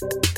you